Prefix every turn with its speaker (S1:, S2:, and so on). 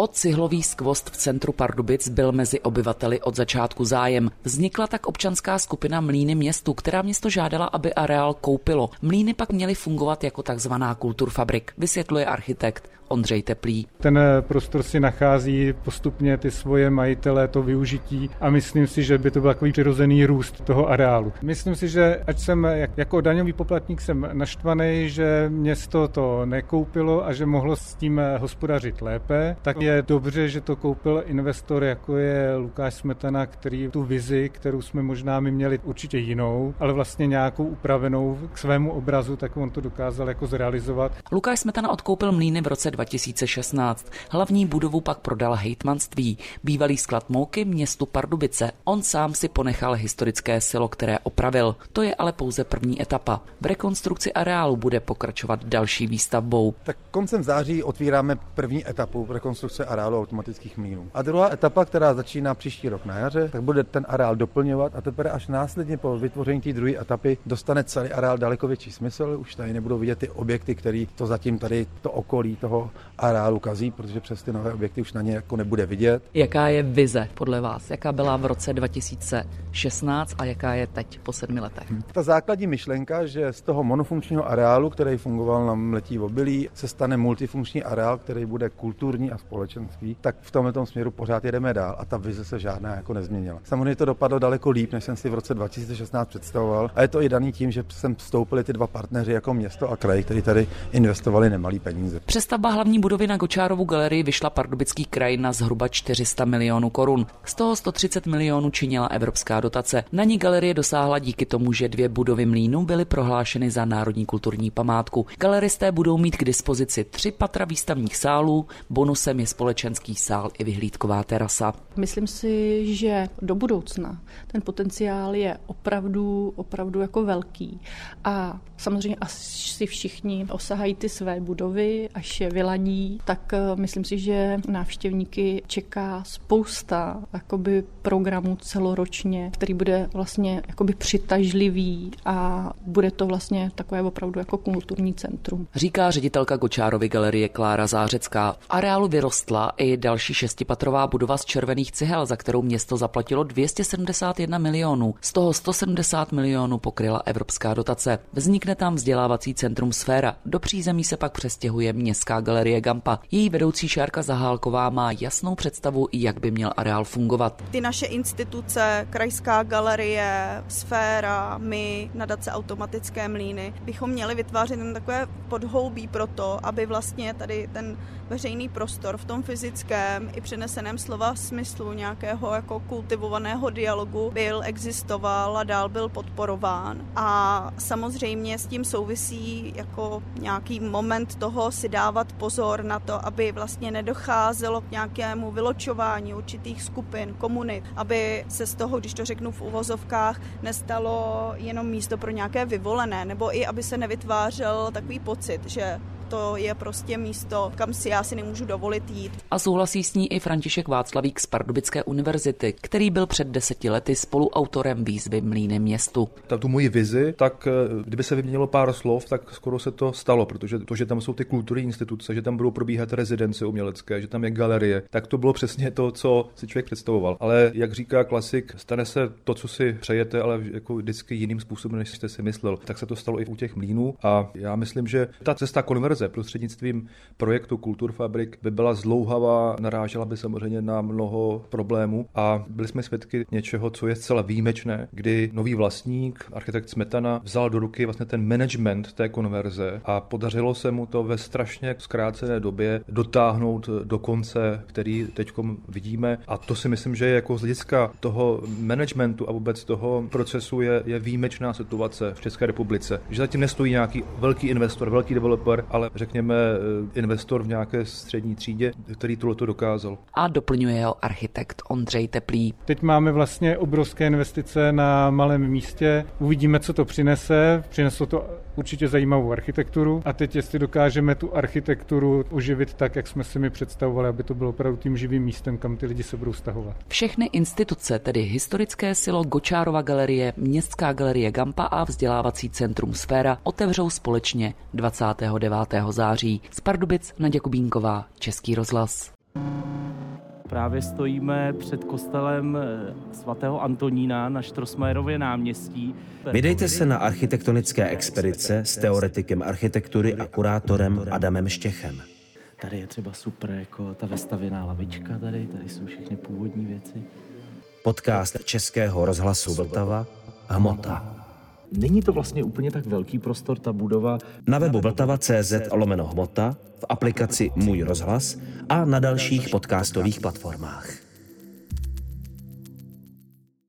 S1: O cihlový skvost v centru Pardubic byl mezi obyvateli od začátku zájem. Vznikla tak občanská skupina Mlíny městu, která město žádala, aby areál koupilo. Mlíny pak měly fungovat jako takzvaná kulturfabrik, vysvětluje architekt Ondřej Teplý.
S2: Ten prostor si nachází postupně ty svoje majitele, to využití a myslím si, že by to byl takový přirozený růst toho areálu. Myslím si, že ať jsem jako daňový poplatník jsem naštvaný, že město to nekoupilo a že mohlo s tím hospodařit lépe, tak je dobře, že to koupil investor, jako je Lukáš Smetana, který tu vizi, kterou jsme možná my měli určitě jinou, ale vlastně nějakou upravenou k svému obrazu, tak on to dokázal jako zrealizovat.
S1: Lukáš Smetana odkoupil mlýny v roce 2016. Hlavní budovu pak prodal hejtmanství. Bývalý sklad Mouky městu Pardubice. On sám si ponechal historické silo, které opravil. To je ale pouze první etapa. V rekonstrukci areálu bude pokračovat další výstavbou.
S3: Tak koncem září otvíráme první etapu rekonstrukce areálu automatických mlínů. A druhá etapa, která začíná příští rok na jaře, tak bude ten areál doplňovat a teprve až následně po vytvoření té druhé etapy dostane celý areál daleko větší smysl. Už tady nebudou vidět ty objekty, které to zatím tady to okolí toho areálu kazí, protože přes ty nové objekty už na ně jako nebude vidět.
S1: Jaká je vize podle vás? Jaká byla v roce 2016 a jaká je teď po sedmi letech? Hmm.
S3: Ta základní myšlenka, že z toho monofunkčního areálu, který fungoval na mletí v obilí, se stane multifunkční areál, který bude kulturní a společenství, tak v tomto směru pořád jedeme dál a ta vize se žádná jako nezměnila. Samozřejmě to dopadlo daleko líp, než jsem si v roce 2016 představoval a je to i daný tím, že jsem vstoupili ty dva partneři jako město a kraj, kteří tady investovali nemalý peníze.
S1: Přestavba hlavní budovy na Gočárovu galerii vyšla Pardubický kraj na zhruba 400 milionů korun. Z toho 130 milionů činila evropská dotace. Na ní galerie dosáhla díky tomu, že dvě budovy mlínu byly prohlášeny za národní kulturní památku. Galeristé budou mít k dispozici tři patra výstavních sálů, bonusem je společenský sál i vyhlídková terasa.
S4: Myslím si, že do budoucna ten potenciál je opravdu, opravdu jako velký. A samozřejmě asi všichni osahají ty své budovy, až je vyladí, tak eh, myslím si, že návštěvníky čeká spousta jakoby, programů celoročně, který bude vlastně jakoby přitažlivý a bude to vlastně takové opravdu jako kulturní centrum.
S1: Říká ředitelka Gočárovy galerie Klára Zářecká. V areálu vyrostla i další šestipatrová budova z červených cihel, za kterou město zaplatilo 271 milionů. Z toho 170 milionů pokryla evropská dotace. Vznikne tam vzdělávací centrum Sféra. Do přízemí se pak přestěhuje městská galerie Gampa. Její vedoucí Šárka Zahálková má jasnou představu, jak by měl areál fungovat.
S5: Ty naše instituce, Krajská galerie, Sféra, my, nadace automatické mlíny, bychom měli vytvářet takové podhoubí pro to, aby vlastně tady ten veřejný prostor v tom fyzickém i přeneseném slova smyslu nějakého jako kultivovaného dialogu byl, existoval a dál byl podporován. A samozřejmě s tím souvisí jako nějaký moment toho si dávat pozor na to, aby vlastně nedocházelo k nějakému vyločování určitých skupin, komunit, aby se z toho, když to řeknu v uvozovkách, nestalo jenom místo pro nějaké vyvolené, nebo i aby se nevytvářel takový pocit, že to je prostě místo, kam si já si nemůžu dovolit jít.
S1: A souhlasí s ní i František Václavík z Pardubické univerzity, který byl před deseti lety spoluautorem výzvy Mlíny městu.
S6: Ta, tu moji vizi, tak eh, kdyby se vyměnilo pár slov, tak skoro se to stalo, protože to, že tam jsou ty kulturní instituce, že tam budou probíhat rezidence umělecké, že tam je galerie, tak to bylo přesně to, co si člověk představoval. Ale jak říká klasik, stane se to, co si přejete, ale jako vždycky jiným způsobem, než jste si myslel. Tak se to stalo i u těch mlínů a já myslím, že ta cesta konverze Praze prostřednictvím projektu Kulturfabrik by byla zlouhavá, narážela by samozřejmě na mnoho problémů a byli jsme svědky něčeho, co je zcela výjimečné, kdy nový vlastník, architekt Smetana, vzal do ruky vlastně ten management té konverze a podařilo se mu to ve strašně zkrácené době dotáhnout do konce, který teď vidíme. A to si myslím, že je jako z hlediska toho managementu a vůbec toho procesu je, je výjimečná situace v České republice. Že zatím nestojí nějaký velký investor, velký developer, ale řekněme, eh, investor v nějaké střední třídě, který tohle to dokázal.
S1: A doplňuje ho architekt Ondřej Teplý.
S2: Teď máme vlastně obrovské investice na malém místě. Uvidíme, co to přinese. Přineslo to určitě zajímavou architekturu. A teď, jestli dokážeme tu architekturu oživit tak, jak jsme si mi představovali, aby to bylo opravdu tím živým místem, kam ty lidi se budou stahovat.
S1: Všechny instituce, tedy historické silo Gočárova galerie, Městská galerie Gampa a vzdělávací centrum Sféra, otevřou společně 29. září. Z Pardubic Naděja Kubínková, Český rozhlas.
S7: Právě stojíme před kostelem eh, svatého Antonína na Štrosmajerově náměstí.
S8: Vydejte se na architektonické expedice s teoretikem architektury a kurátorem Adamem Štěchem.
S7: Tady je třeba super jako ta vestavěná lavička tady, tady jsou všechny původní věci.
S8: Podcast Českého rozhlasu Vltava Hmota.
S7: Není to vlastně úplně tak velký prostor, ta budova.
S8: Na webu vltava.cz lomeno hmota, v aplikaci Můj rozhlas a na dalších podcastových platformách.